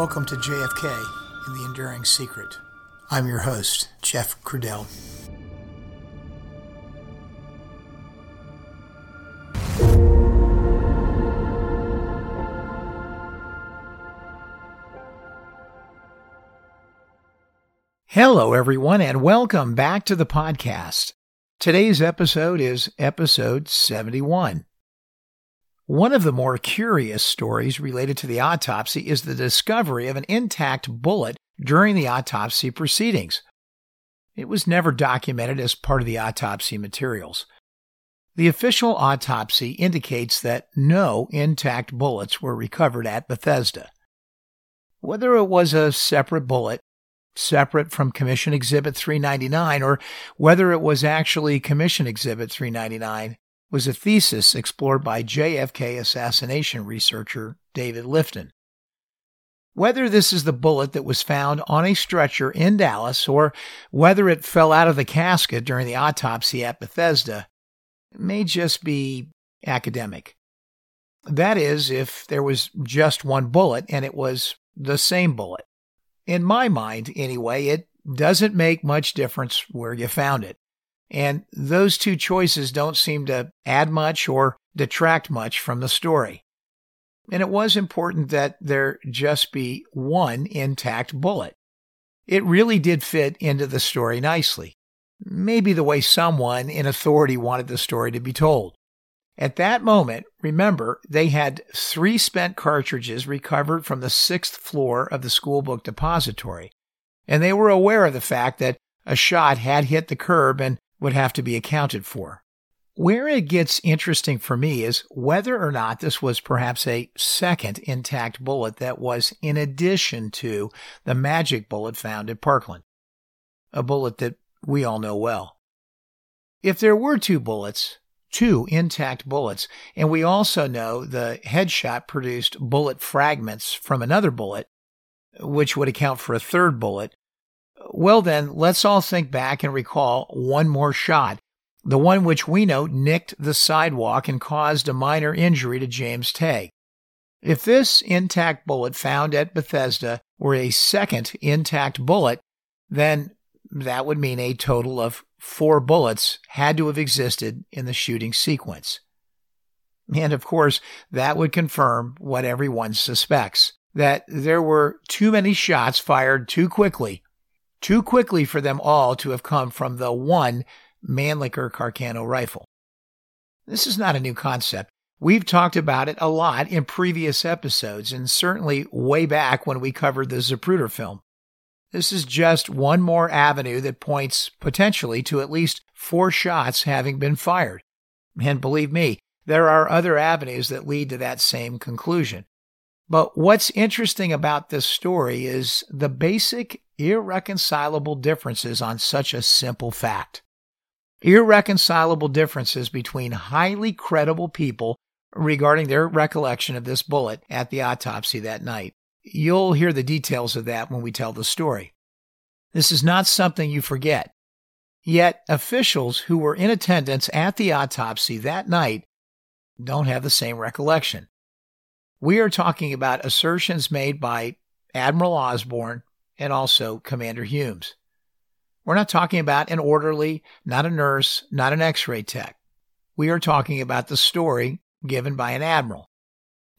Welcome to JFK and the Enduring Secret. I'm your host, Jeff Crudell. Hello, everyone, and welcome back to the podcast. Today's episode is episode 71. One of the more curious stories related to the autopsy is the discovery of an intact bullet during the autopsy proceedings. It was never documented as part of the autopsy materials. The official autopsy indicates that no intact bullets were recovered at Bethesda. Whether it was a separate bullet, separate from Commission Exhibit 399, or whether it was actually Commission Exhibit 399 was a thesis explored by JFK assassination researcher David Lifton. Whether this is the bullet that was found on a stretcher in Dallas or whether it fell out of the casket during the autopsy at Bethesda may just be academic. That is, if there was just one bullet and it was the same bullet. In my mind, anyway, it doesn't make much difference where you found it. And those two choices don't seem to add much or detract much from the story. And it was important that there just be one intact bullet. It really did fit into the story nicely. Maybe the way someone in authority wanted the story to be told. At that moment, remember, they had three spent cartridges recovered from the sixth floor of the schoolbook depository, and they were aware of the fact that a shot had hit the curb and would have to be accounted for. Where it gets interesting for me is whether or not this was perhaps a second intact bullet that was in addition to the magic bullet found at Parkland, a bullet that we all know well. If there were two bullets, two intact bullets, and we also know the headshot produced bullet fragments from another bullet, which would account for a third bullet, well, then, let's all think back and recall one more shot, the one which we know nicked the sidewalk and caused a minor injury to James Tague. If this intact bullet found at Bethesda were a second intact bullet, then that would mean a total of four bullets had to have existed in the shooting sequence. And of course, that would confirm what everyone suspects that there were too many shots fired too quickly too quickly for them all to have come from the one Mannlicher Carcano rifle. This is not a new concept. We've talked about it a lot in previous episodes, and certainly way back when we covered the Zapruder film. This is just one more avenue that points potentially to at least four shots having been fired. And believe me, there are other avenues that lead to that same conclusion. But what's interesting about this story is the basic irreconcilable differences on such a simple fact. Irreconcilable differences between highly credible people regarding their recollection of this bullet at the autopsy that night. You'll hear the details of that when we tell the story. This is not something you forget. Yet, officials who were in attendance at the autopsy that night don't have the same recollection. We are talking about assertions made by Admiral Osborne and also Commander Humes. We're not talking about an orderly, not a nurse, not an x ray tech. We are talking about the story given by an admiral.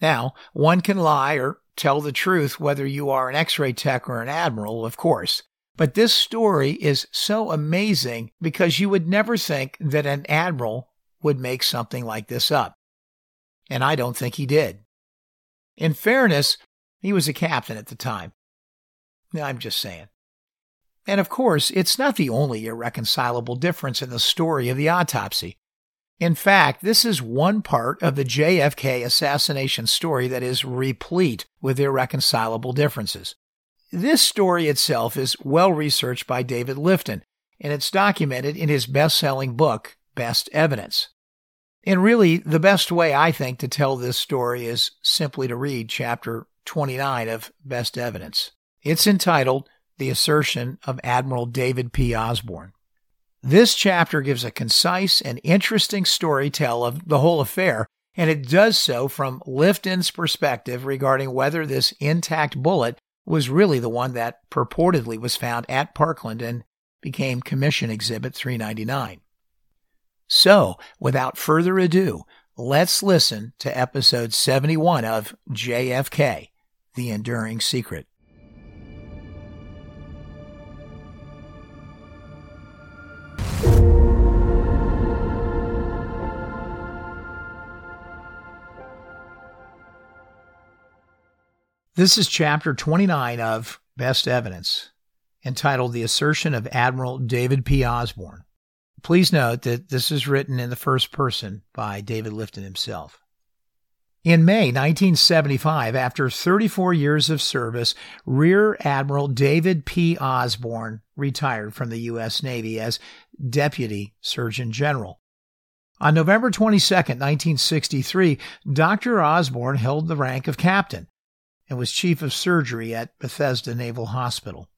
Now, one can lie or tell the truth whether you are an x ray tech or an admiral, of course. But this story is so amazing because you would never think that an admiral would make something like this up. And I don't think he did. In fairness, he was a captain at the time. I'm just saying. And of course, it's not the only irreconcilable difference in the story of the autopsy. In fact, this is one part of the JFK assassination story that is replete with irreconcilable differences. This story itself is well researched by David Lifton, and it's documented in his best selling book, Best Evidence. And really, the best way I think to tell this story is simply to read chapter 29 of Best Evidence. It's entitled The Assertion of Admiral David P. Osborne. This chapter gives a concise and interesting story tell of the whole affair, and it does so from Lifton's perspective regarding whether this intact bullet was really the one that purportedly was found at Parkland and became Commission Exhibit 399. So, without further ado, let's listen to episode 71 of JFK, The Enduring Secret. This is chapter 29 of Best Evidence, entitled The Assertion of Admiral David P. Osborne. Please note that this is written in the first person by David Lifton himself. In May 1975, after 34 years of service, Rear Admiral David P. Osborne retired from the U.S. Navy as Deputy Surgeon General. On November 22, 1963, Dr. Osborne held the rank of captain and was chief of surgery at Bethesda Naval Hospital.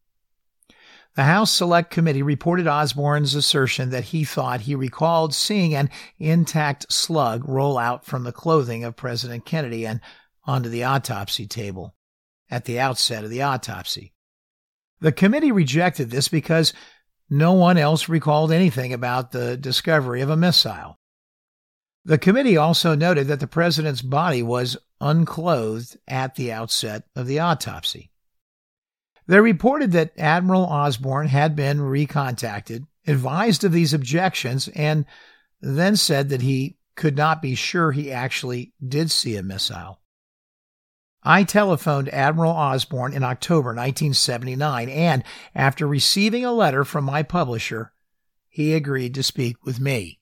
The House Select Committee reported Osborne's assertion that he thought he recalled seeing an intact slug roll out from the clothing of President Kennedy and onto the autopsy table at the outset of the autopsy. The committee rejected this because no one else recalled anything about the discovery of a missile. The committee also noted that the president's body was unclothed at the outset of the autopsy. They reported that Admiral Osborne had been recontacted, advised of these objections, and then said that he could not be sure he actually did see a missile. I telephoned Admiral Osborne in October 1979, and after receiving a letter from my publisher, he agreed to speak with me.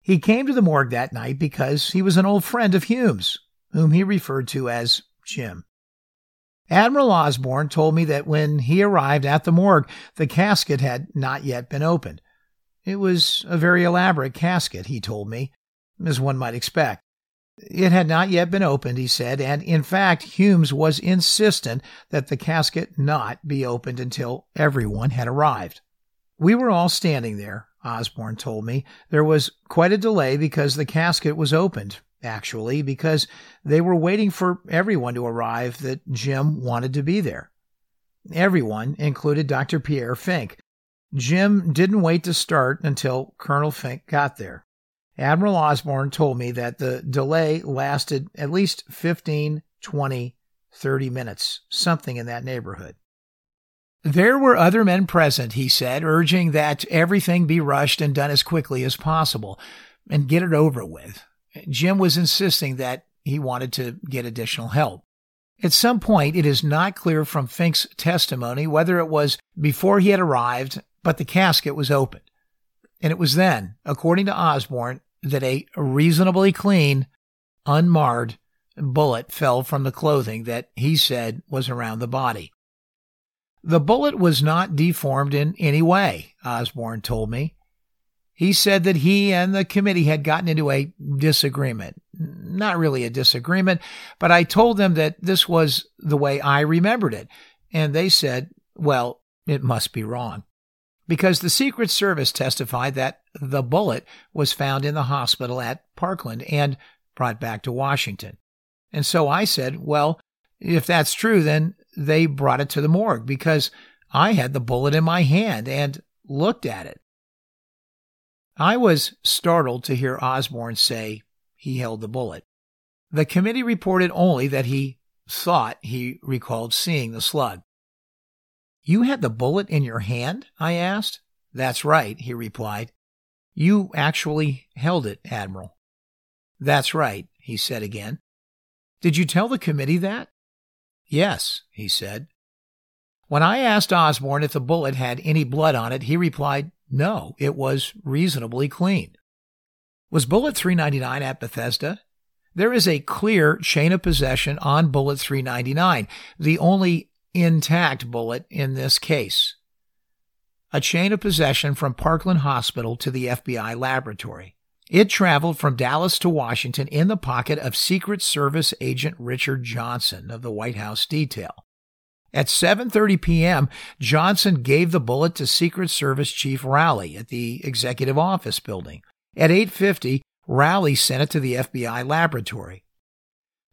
He came to the morgue that night because he was an old friend of Hume's, whom he referred to as Jim. Admiral Osborne told me that when he arrived at the morgue, the casket had not yet been opened. It was a very elaborate casket, he told me, as one might expect. It had not yet been opened, he said, and in fact, Humes was insistent that the casket not be opened until everyone had arrived. We were all standing there, Osborne told me. There was quite a delay because the casket was opened, actually, because they were waiting for everyone to arrive that Jim wanted to be there. Everyone included Dr. Pierre Finck. Jim didn't wait to start until Colonel Finck got there. Admiral Osborne told me that the delay lasted at least 15, 20, 30 minutes, something in that neighborhood. There were other men present, he said, urging that everything be rushed and done as quickly as possible and get it over with. Jim was insisting that he wanted to get additional help. At some point, it is not clear from Finck's testimony whether it was before he had arrived, but the casket was opened. And it was then, according to Osborne, that a reasonably clean, unmarred bullet fell from the clothing that he said was around the body. The bullet was not deformed in any way, Osborne told me. He said that he and the committee had gotten into a disagreement. Not really a disagreement, but I told them that this was the way I remembered it. And they said, well, it must be wrong. Because the Secret Service testified that the bullet was found in the hospital at Parkland and brought back to Washington. And so I said, well, if that's true, then they brought it to the morgue because I had the bullet in my hand and looked at it. I was startled to hear Osborne say he held the bullet. The committee reported only that he thought he recalled seeing the slug. You had the bullet in your hand? I asked. That's right, he replied. You actually held it, Admiral. That's right, he said again. Did you tell the committee that? Yes, he said. When I asked Osborne if the bullet had any blood on it, he replied, no, it was reasonably clean. Was bullet 399 at Bethesda? There is a clear chain of possession on bullet 399, the only intact bullet in this case. A chain of possession from Parkland Hospital to the FBI laboratory. It traveled from Dallas to Washington in the pocket of Secret Service agent Richard Johnson of the White House detail. At 7:30 p.m., Johnson gave the bullet to Secret Service Chief Rowley at the Executive Office building. At 8:50, Rowley sent it to the FBI laboratory.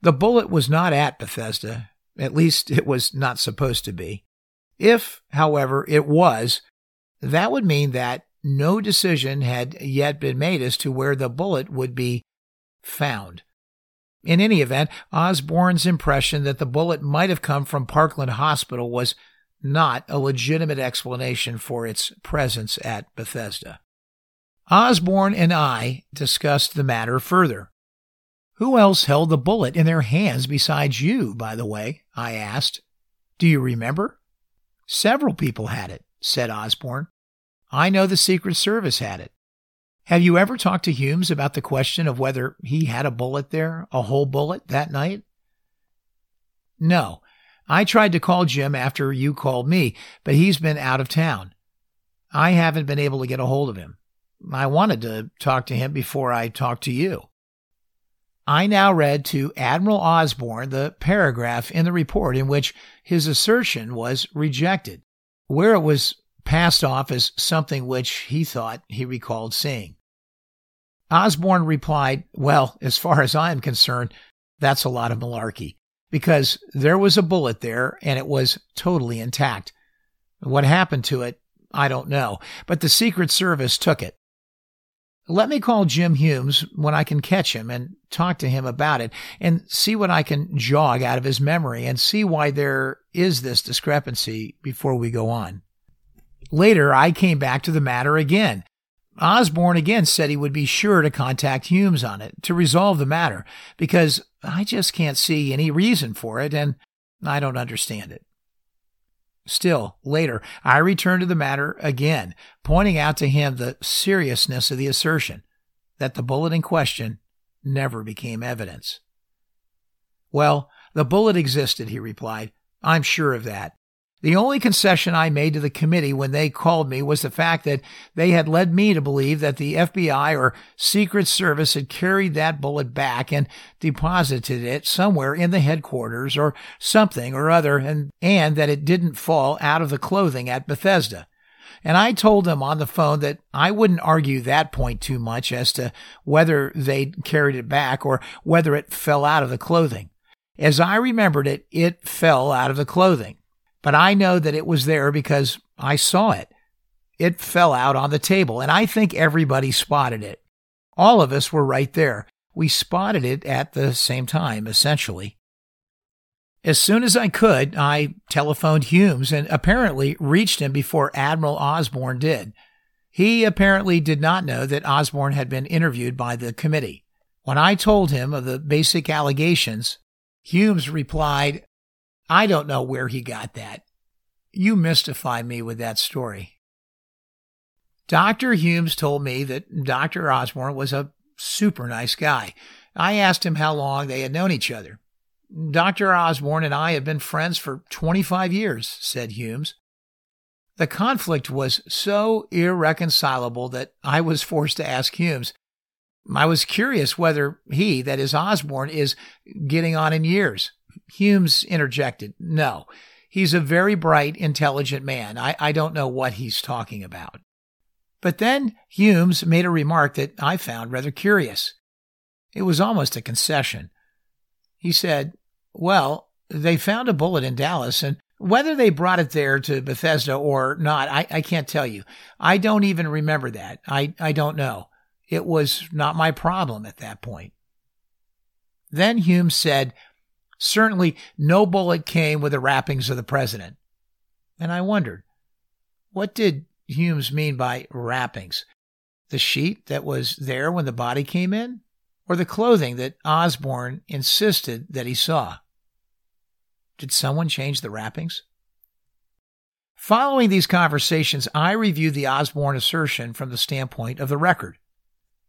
The bullet was not at Bethesda. At least it was not supposed to be. If, however, it was, that would mean that no decision had yet been made as to where the bullet would be found. In any event, Osborne's impression that the bullet might have come from Parkland Hospital was not a legitimate explanation for its presence at Bethesda. Osborne and I discussed the matter further. Who else held the bullet in their hands besides you, by the way? I asked. Do you remember? Several people had it, said Osborne. I know the Secret Service had it. Have you ever talked to Humes about the question of whether he had a bullet there, a whole bullet, that night? No. I tried to call Jim after you called me, but he's been out of town. I haven't been able to get a hold of him. I wanted to talk to him before I talked to you. I now read to Admiral Osborne the paragraph in the report in which his assertion was rejected, where it was passed off as something which he thought he recalled seeing. Osborne replied, Well, as far as I am concerned, that's a lot of malarkey, because there was a bullet there and it was totally intact. What happened to it, I don't know, but the Secret Service took it. Let me call Jim Humes when I can catch him and talk to him about it and see what I can jog out of his memory and see why there is this discrepancy before we go on. Later, I came back to the matter again. Osborne again said he would be sure to contact Humes on it to resolve the matter because I just can't see any reason for it and I don't understand it. Still, later, I returned to the matter again, pointing out to him the seriousness of the assertion that the bullet in question never became evidence. Well, the bullet existed, he replied. I'm sure of that. The only concession I made to the committee when they called me was the fact that they had led me to believe that the FBI or Secret Service had carried that bullet back and deposited it somewhere in the headquarters or something or other and, and that it didn't fall out of the clothing at Bethesda. And I told them on the phone that I wouldn't argue that point too much as to whether they'd carried it back or whether it fell out of the clothing. As I remembered it, it fell out of the clothing but I know that it was there because I saw it. It fell out on the table, and I think everybody spotted it. All of us were right there. We spotted it at the same time, essentially. As soon as I could, I telephoned Humes and apparently reached him before Admiral Osborne did. He apparently did not know that Osborne had been interviewed by the committee. When I told him of the basic allegations, Humes replied, I don't know where he got that. You mystify me with that story. Dr. Humes told me that Dr. Osborne was a super nice guy. I asked him how long they had known each other. Dr. Osborne and I have been friends for 25 years, said Humes. The conflict was so irreconcilable that I was forced to ask Humes. I was curious whether he, that is Osborne, is getting on in years. Humes interjected, No, he's a very bright, intelligent man. I, I don't know what he's talking about. But then Humes made a remark that I found rather curious. It was almost a concession. He said, Well, they found a bullet in Dallas, and whether they brought it there to Bethesda or not, I, I can't tell you. I don't even remember that. I, I don't know. It was not my problem at that point. Then Humes said, Certainly, no bullet came with the wrappings of the president. And I wondered, what did Humes mean by wrappings? The sheet that was there when the body came in? Or the clothing that Osborne insisted that he saw? Did someone change the wrappings? Following these conversations, I reviewed the Osborne assertion from the standpoint of the record.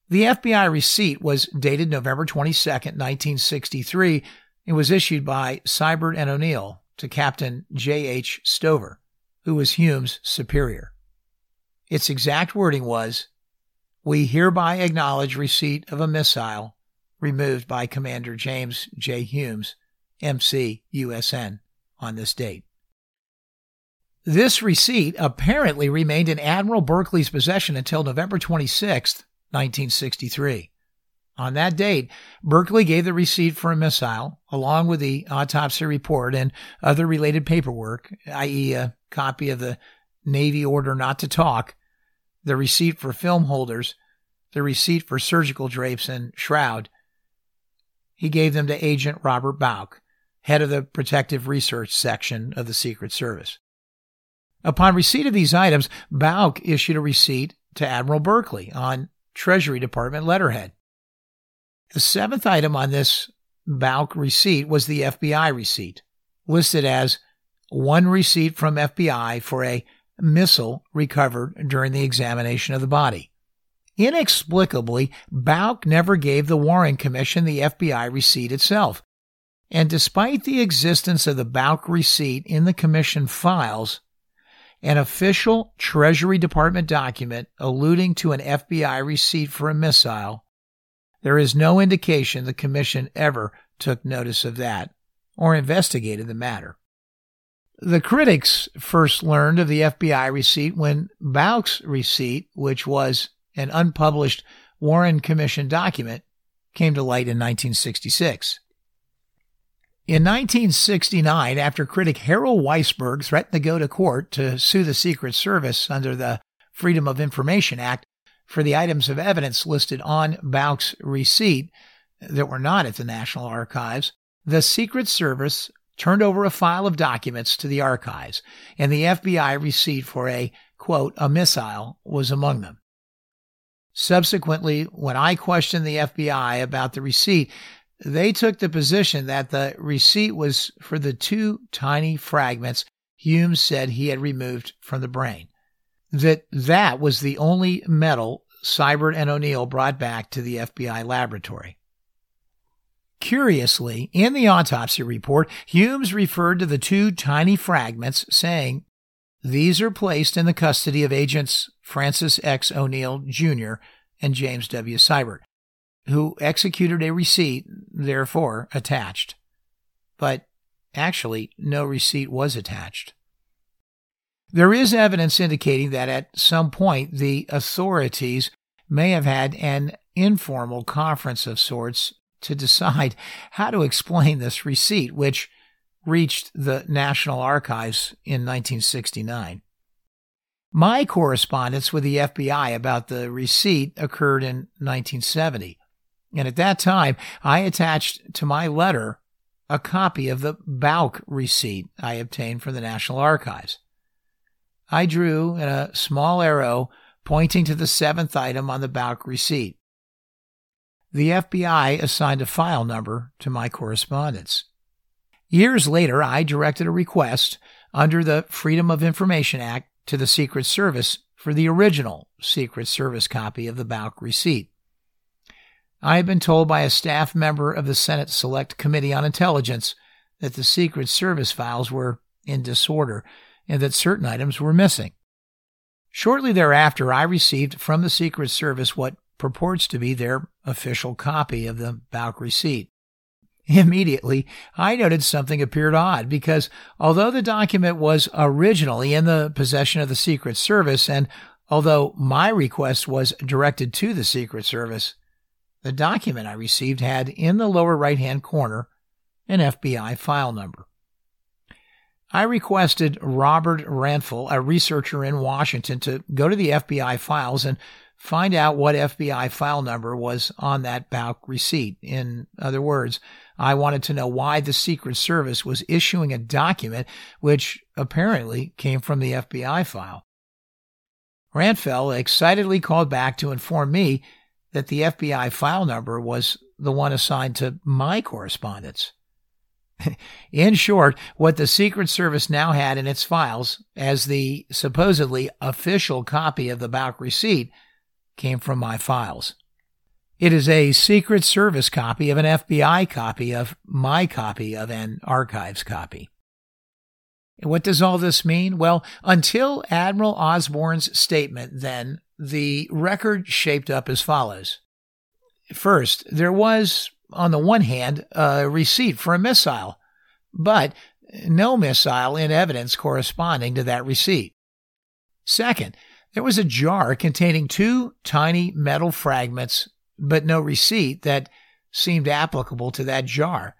The FBI receipt was dated November 22, 1963, it was issued by Sibert and O'Neill to Captain J.H. Stover, who was Hume's superior. Its exact wording was, We hereby acknowledge receipt of a missile removed by Commander James J. Humes, MC, USN, on this date. This receipt apparently remained in Admiral Burkley's possession until November 26, 1963. On that date, Burkley gave the receipt for a missile, along with the autopsy report and other related paperwork, i.e., a copy of the Navy order not to talk, the receipt for film holders, the receipt for surgical drapes and shroud. He gave them to Agent Robert Bouck, head of the Protective Research Section of the Secret Service. Upon receipt of these items, Bouck issued a receipt to Admiral Burkley on Treasury Department letterhead. The seventh item on this Bouck receipt was the FBI receipt, listed as one receipt from FBI for a missile recovered during the examination of the body. Inexplicably, Bouck never gave the Warren Commission the FBI receipt itself. And despite the existence of the Bouck receipt in the Commission files, an official Treasury Department document alluding to an FBI receipt for a missile, there is no indication the Commission ever took notice of that or investigated the matter. The critics first learned of the FBI receipt when Bouck's receipt, which was an unpublished Warren Commission document, came to light in 1966. In 1969, after critic Harold Weisberg threatened to go to court to sue the Secret Service under the Freedom of Information Act for the items of evidence listed on Bouck's receipt that were not at the National Archives, the Secret Service turned over a file of documents to the archives, and the FBI receipt for a, quote, a missile was among them. Subsequently, when I questioned the FBI about the receipt, they took the position that the receipt was for the two tiny fragments Hume said he had removed from the brain. That that was the only metal Sibert and O'Neill brought back to the FBI laboratory. Curiously, in the autopsy report, Humes referred to the two tiny fragments, saying, These are placed in the custody of agents Francis X. O'Neill Jr. and James W. Sibert, who executed a receipt, therefore attached. But actually, no receipt was attached. There is evidence indicating that at some point the authorities may have had an informal conference of sorts to decide how to explain this receipt, which reached the National Archives in 1969. My correspondence with the FBI about the receipt occurred in 1970, and at that time I attached to my letter a copy of the Bouck receipt I obtained from the National Archives. I drew in a small arrow pointing to the seventh item on the Bouck receipt the FBI assigned a file number to my correspondence. Years later, I directed a request under the Freedom of Information Act to the Secret Service for the original Secret Service copy of the Bouck receipt. I had been told by a staff member of the Senate Select Committee on Intelligence that the Secret Service files were in disorder and that certain items were missing. Shortly thereafter, I received from the Secret Service what purports to be their official copy of the Bouck receipt. Immediately, I noted something appeared odd because although the document was originally in the possession of the Secret Service and although my request was directed to the Secret Service, the document I received had in the lower right hand corner an FBI file number. I requested Robert Ranftel, a researcher in Washington, to go to the FBI files and find out what FBI file number was on that Bouck receipt. In other words, I wanted to know why the Secret Service was issuing a document which apparently came from the FBI file. Ranftel excitedly called back to inform me that the FBI file number was the one assigned to my correspondence. in short, what the Secret Service now had in its files as the supposedly official copy of the Bouck receipt came from my files. It is a Secret Service copy of an FBI copy of my copy of an archives copy. What does all this mean? Well, until Admiral Osborne's statement, then, the record shaped up as follows. First, there was, on the one hand, a receipt for a missile, but no missile in evidence corresponding to that receipt. Second, there was a jar containing two tiny metal fragments but no receipt that seemed applicable to that jar.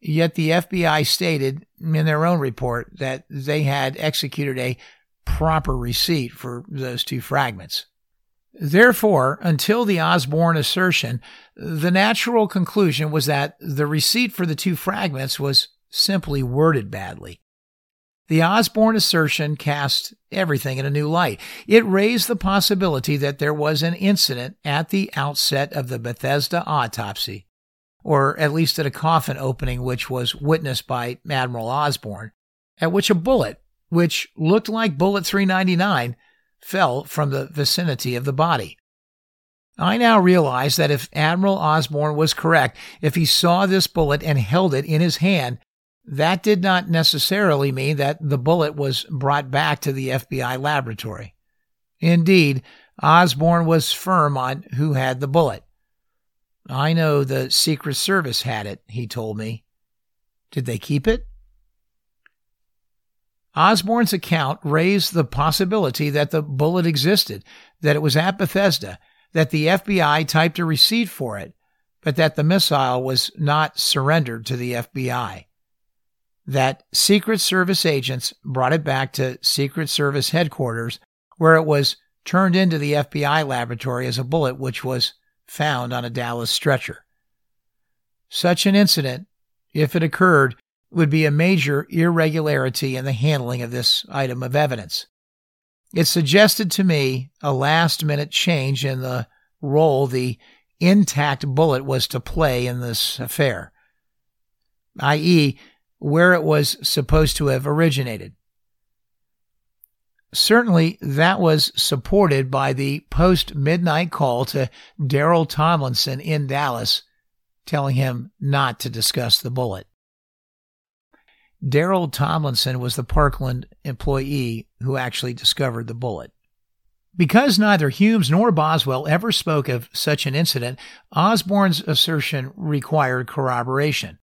Yet the FBI stated in their own report that they had executed a proper receipt for those two fragments. Therefore, until the Osborne assertion, the natural conclusion was that the receipt for the two fragments was simply worded badly. The Osborne assertion cast everything in a new light. It raised the possibility that there was an incident at the outset of the Bethesda autopsy, or at least at a coffin opening which was witnessed by Admiral Osborne, at which a bullet, which looked like Bullet 399, fell from the vicinity of the body. I now realize that if Admiral Osborne was correct, if he saw this bullet and held it in his hand, that did not necessarily mean that the bullet was brought back to the FBI laboratory. Indeed, Osborne was firm on who had the bullet. I know the Secret Service had it, he told me. Did they keep it? Osborne's account raised the possibility that the bullet existed, that it was at Bethesda, that the FBI typed a receipt for it, but that the missile was not surrendered to the FBI. That Secret Service agents brought it back to Secret Service headquarters, where it was turned into the FBI laboratory as a bullet which was found on a Dallas stretcher. Such an incident, if it occurred, would be a major irregularity in the handling of this item of evidence. It suggested to me a last minute change in the role the intact bullet was to play in this affair, i.e., where it was supposed to have originated. Certainly, that was supported by the post midnight call to Darrell Tomlinson in Dallas, telling him not to discuss the bullet. Darrell Tomlinson was the Parkland employee who actually discovered the bullet. Because neither Humes nor Boswell ever spoke of such an incident, Osborne's assertion required corroboration.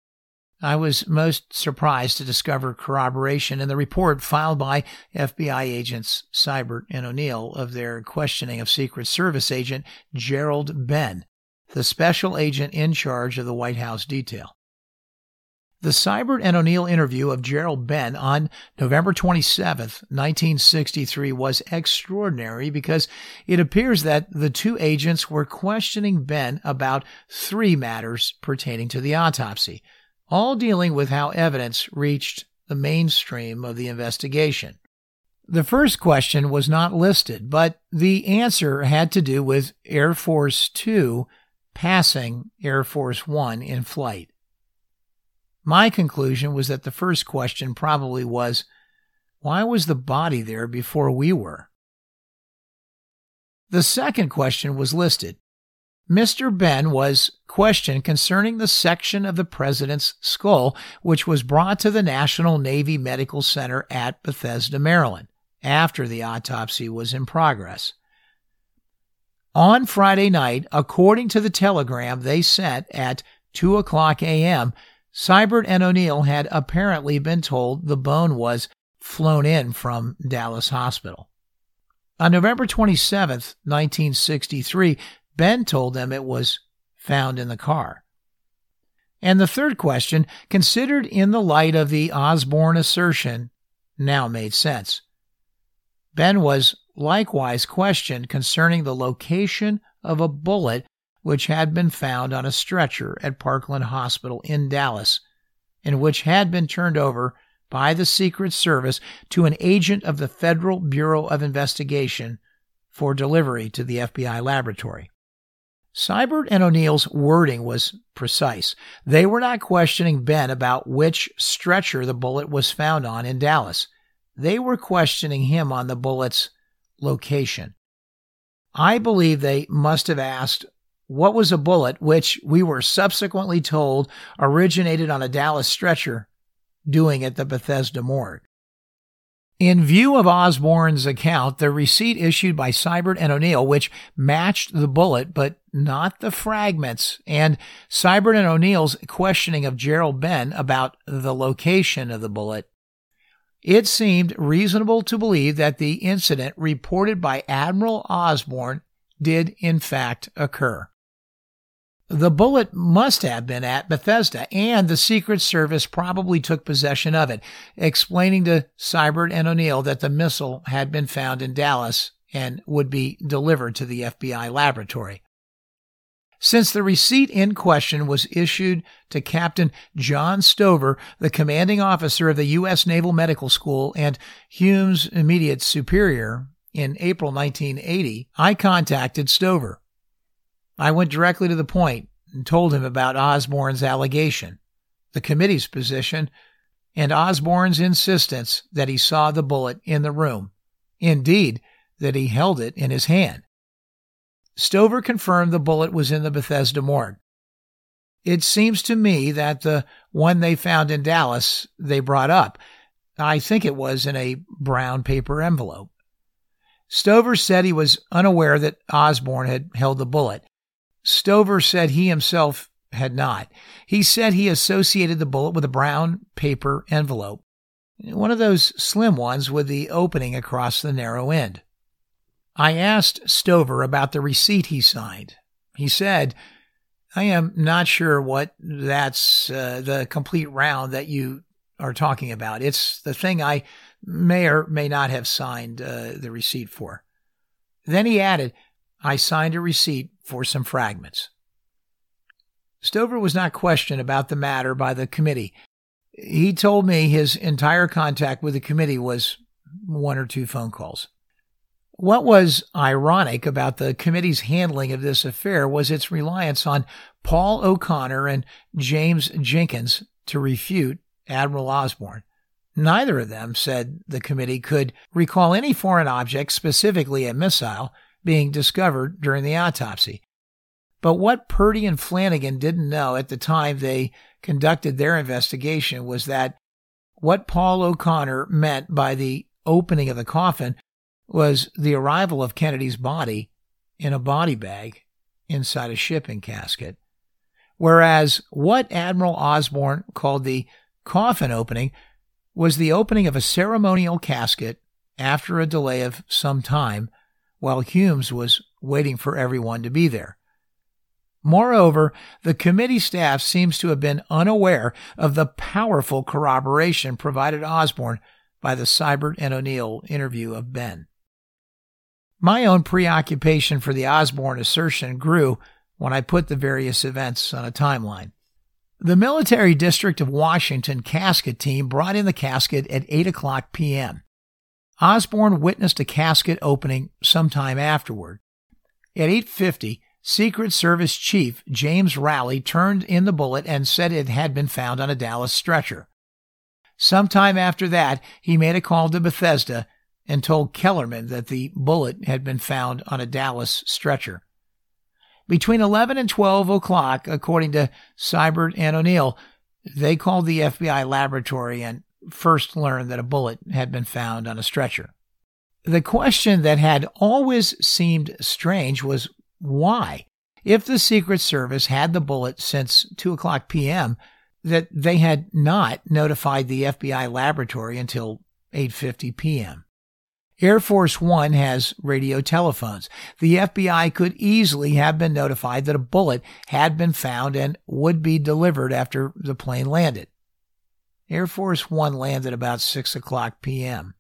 I was most surprised to discover corroboration in the report filed by FBI agents Sibert and O'Neill of their questioning of Secret Service agent Gerald Behn, the special agent in charge of the White House detail. The Sibert and O'Neill interview of Gerald Behn on November 27, 1963 was extraordinary because it appears that the two agents were questioning Behn about three matters pertaining to the autopsy, all dealing with how evidence reached the mainstream of the investigation. The first question was not listed, but the answer had to do with Air Force Two passing Air Force One in flight. My conclusion was that the first question probably was, why was the body there before we were? The second question was listed. Mr. Behn was questioned concerning the section of the president's skull which was brought to the National Navy Medical Center at Bethesda, Maryland, after the autopsy was in progress. On Friday night, according to the telegram they sent at 2 o'clock a.m., Sibert and O'Neill had apparently been told the bone was flown in from Dallas Hospital. On November 27, 1963, Behn told them it was found in the car. And the third question, considered in the light of the Osborne assertion, now made sense. Behn was likewise questioned concerning the location of a bullet which had been found on a stretcher at Parkland Hospital in Dallas, and which had been turned over by the Secret Service to an agent of the Federal Bureau of Investigation for delivery to the FBI laboratory. Sibert and O'Neill's wording was precise. They were not questioning Behn about which stretcher the bullet was found on in Dallas. They were questioning him on the bullet's location. I believe they must have asked what was a bullet which we were subsequently told originated on a Dallas stretcher doing at the Bethesda morgue? In view of Osborne's account, the receipt issued by Sibert and O'Neill, which matched the bullet but not the fragments, and Sibert and O'Neill's questioning of Gerald Behn about the location of the bullet, it seemed reasonable to believe that the incident reported by Admiral Osborne did in fact occur. The bullet must have been at Bethesda, and the Secret Service probably took possession of it, explaining to Sibert and O'Neill that the missile had been found in Dallas and would be delivered to the FBI laboratory. Since the receipt in question was issued to Captain John Stover, the commanding officer of the U.S. Naval Medical School and Hume's immediate superior, in April 1980, I contacted Stover. I went directly to the point and told him about Osborne's allegation, the committee's position, and Osborne's insistence that he saw the bullet in the room. Indeed, that he held it in his hand. Stover confirmed the bullet was in the Bethesda morgue. It seems to me that the one they found in Dallas they brought up. I think it was in a brown paper envelope. Stover said he was unaware that Osborne had held the bullet. Stover said he himself had not. He said he associated the bullet with a brown paper envelope, one of those slim ones with the opening across the narrow end. I asked Stover about the receipt he signed. He said, I am not sure what that's uh, the complete round that you are talking about. It's the thing I may or may not have signed uh, the receipt for. Then he added, I signed a receipt for some fragments. Stover was not questioned about the matter by the committee. He told me his entire contact with the committee was one or two phone calls. What was ironic about the committee's handling of this affair was its reliance on Paul O'Connor and James Jenkins to refute Admiral Osborne. Neither of them, said the committee, could recall any foreign object, specifically a missile, being discovered during the autopsy. But what Purdy and Flanagan didn't know at the time they conducted their investigation was that what Paul O'Connor meant by the opening of the coffin was the arrival of Kennedy's body in a body bag inside a shipping casket. Whereas what Admiral Osborne called the coffin opening was the opening of a ceremonial casket after a delay of some time while Humes was waiting for everyone to be there. Moreover, the committee staff seems to have been unaware of the powerful corroboration provided Osborne by the Sibert and O'Neill interview of Behn. My own preoccupation for the Osborne assertion grew when I put the various events on a timeline. The military district of Washington casket team brought in the casket at 8 o'clock p.m. Osborne witnessed a casket opening sometime afterward. At 8:50, Secret Service Chief James Rowley turned in the bullet and said it had been found on a Dallas stretcher. Sometime after that, he made a call to Bethesda and told Kellerman that the bullet had been found on a Dallas stretcher. Between 11 and 12 o'clock, according to Sibert and O'Neill, they called the FBI laboratory and first learned that a bullet had been found on a stretcher. The question that had always seemed strange was why, if the Secret Service had the bullet since 2 o'clock p.m., that they had not notified the FBI laboratory until 8:50 p.m. Air Force One has radio telephones. The FBI could easily have been notified that a bullet had been found and would be delivered after the plane landed. Air Force One landed about 6 o'clock p.m.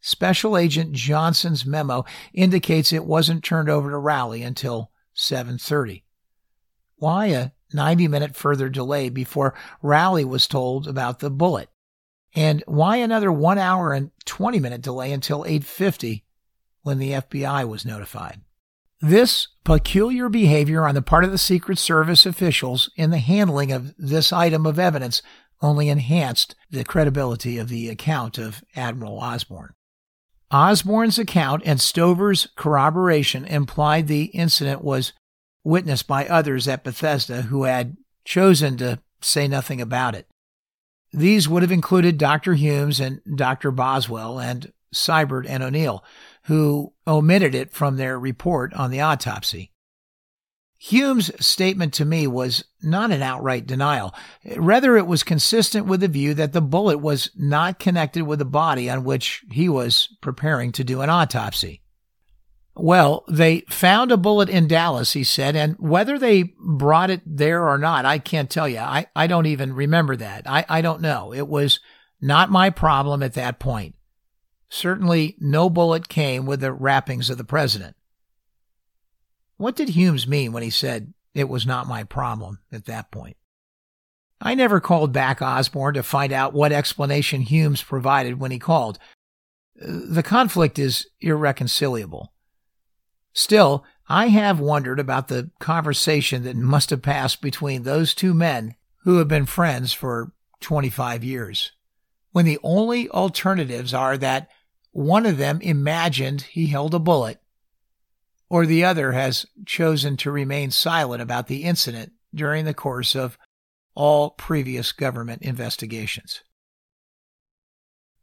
Special Agent Johnson's memo indicates it wasn't turned over to Rowley until 7:30. Why a 90 minute further delay before Rowley was told about the bullet? And why another one hour and 20 minute delay until 850 when the FBI was notified? This peculiar behavior on the part of the Secret Service officials in the handling of this item of evidence only enhanced the credibility of the account of Admiral Osborne. Osborne's account and Stover's corroboration implied the incident was witnessed by others at Bethesda who had chosen to say nothing about it. These would have included Dr. Humes and Dr. Boswell and Sibert and O'Neill, who omitted it from their report on the autopsy. Hume's statement to me was not an outright denial. Rather, it was consistent with the view that the bullet was not connected with the body on which he was preparing to do an autopsy. Well, they found a bullet in Dallas, he said, and whether they brought it there or not, I can't tell you. I, I don't even remember that. I, I don't know. It was not my problem at that point. Certainly no bullet came with the wrappings of the president. What did Humes mean when he said it was not my problem at that point? I never called back Osborne to find out what explanation Humes provided when he called. The conflict is irreconcilable. Still, I have wondered about the conversation that must have passed between those two men who have been friends for 25 years, when the only alternatives are that one of them imagined he held a bullet, or the other has chosen to remain silent about the incident during the course of all previous government investigations.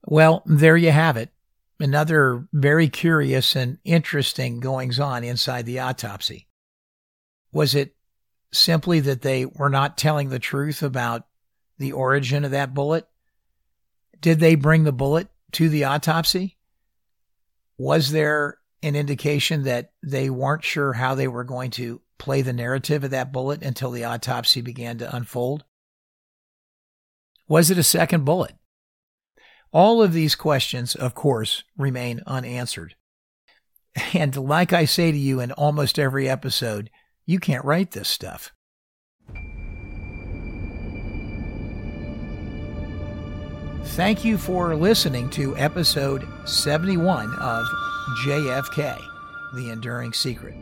Well, there you have it another very curious and interesting goings on inside the autopsy. Was it simply that they were not telling the truth about the origin of that bullet? Did they bring the bullet to the autopsy? Was there an indication that they weren't sure how they were going to play the narrative of that bullet until the autopsy began to unfold? Was it a second bullet? All of these questions, of course, remain unanswered. And like I say to you in almost every episode, you can't write this stuff. Thank you for listening to episode 71 of JFK The Enduring Secret.